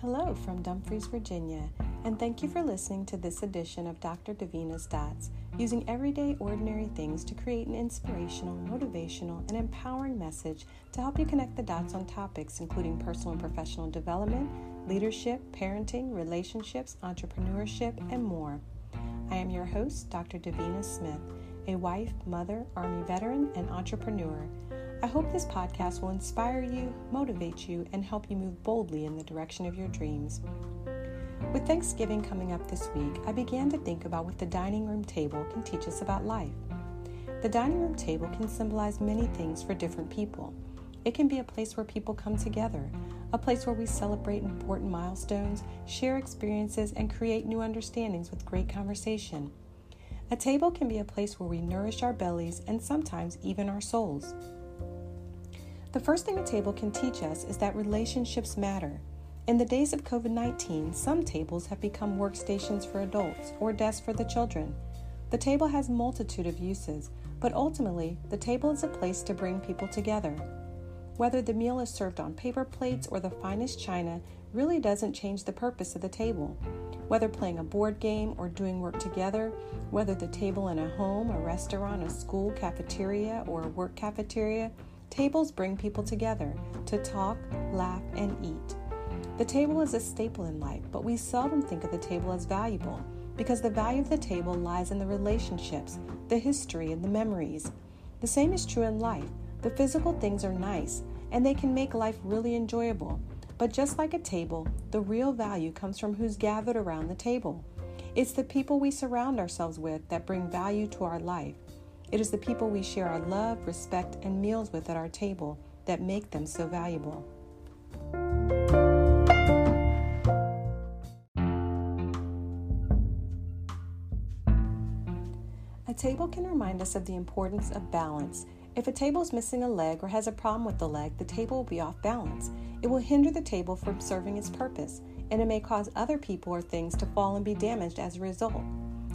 Hello from Dumfries, Virginia, and thank you for listening to this edition of Dr. Davina's Dots, using everyday, ordinary things to create an inspirational, motivational, and empowering message to help you connect the dots on topics including personal and professional development, leadership, parenting, relationships, entrepreneurship, and more. I am your host, Dr. Davina Smith, a wife, mother, Army veteran, and entrepreneur. I hope this podcast will inspire you, motivate you, and help you move boldly in the direction of your dreams. With Thanksgiving coming up this week, I began to think about what the dining room table can teach us about life. The dining room table can symbolize many things for different people. It can be a place where people come together, a place where we celebrate important milestones, share experiences, and create new understandings with great conversation. A table can be a place where we nourish our bellies and sometimes even our souls. The first thing a table can teach us is that relationships matter. In the days of COVID 19, some tables have become workstations for adults or desks for the children. The table has multitude of uses, but ultimately, the table is a place to bring people together. Whether the meal is served on paper plates or the finest china really doesn't change the purpose of the table. Whether playing a board game or doing work together, whether the table in a home, a restaurant, a school cafeteria, or a work cafeteria, Tables bring people together to talk, laugh, and eat. The table is a staple in life, but we seldom think of the table as valuable because the value of the table lies in the relationships, the history, and the memories. The same is true in life. The physical things are nice and they can make life really enjoyable. But just like a table, the real value comes from who's gathered around the table. It's the people we surround ourselves with that bring value to our life. It is the people we share our love, respect, and meals with at our table that make them so valuable. A table can remind us of the importance of balance. If a table is missing a leg or has a problem with the leg, the table will be off balance. It will hinder the table from serving its purpose, and it may cause other people or things to fall and be damaged as a result.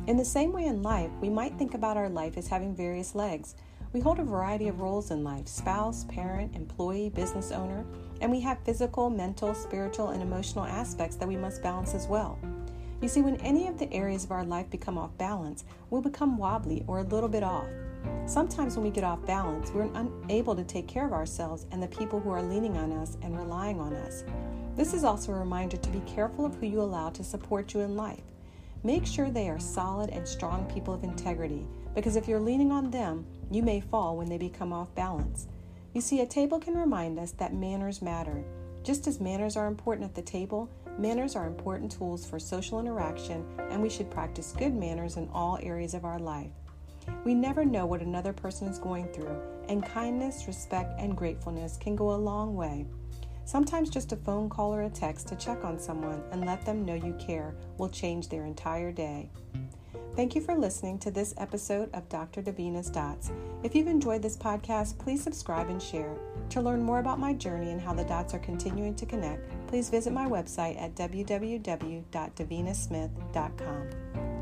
In the same way in life, we might think about our life as having various legs. We hold a variety of roles in life spouse, parent, employee, business owner, and we have physical, mental, spiritual, and emotional aspects that we must balance as well. You see, when any of the areas of our life become off balance, we'll become wobbly or a little bit off. Sometimes when we get off balance, we're unable to take care of ourselves and the people who are leaning on us and relying on us. This is also a reminder to be careful of who you allow to support you in life. Make sure they are solid and strong people of integrity, because if you're leaning on them, you may fall when they become off balance. You see, a table can remind us that manners matter. Just as manners are important at the table, manners are important tools for social interaction, and we should practice good manners in all areas of our life. We never know what another person is going through, and kindness, respect, and gratefulness can go a long way. Sometimes just a phone call or a text to check on someone and let them know you care will change their entire day. Thank you for listening to this episode of Dr. Davina's Dots. If you've enjoyed this podcast, please subscribe and share. To learn more about my journey and how the dots are continuing to connect, please visit my website at www.davinasmith.com.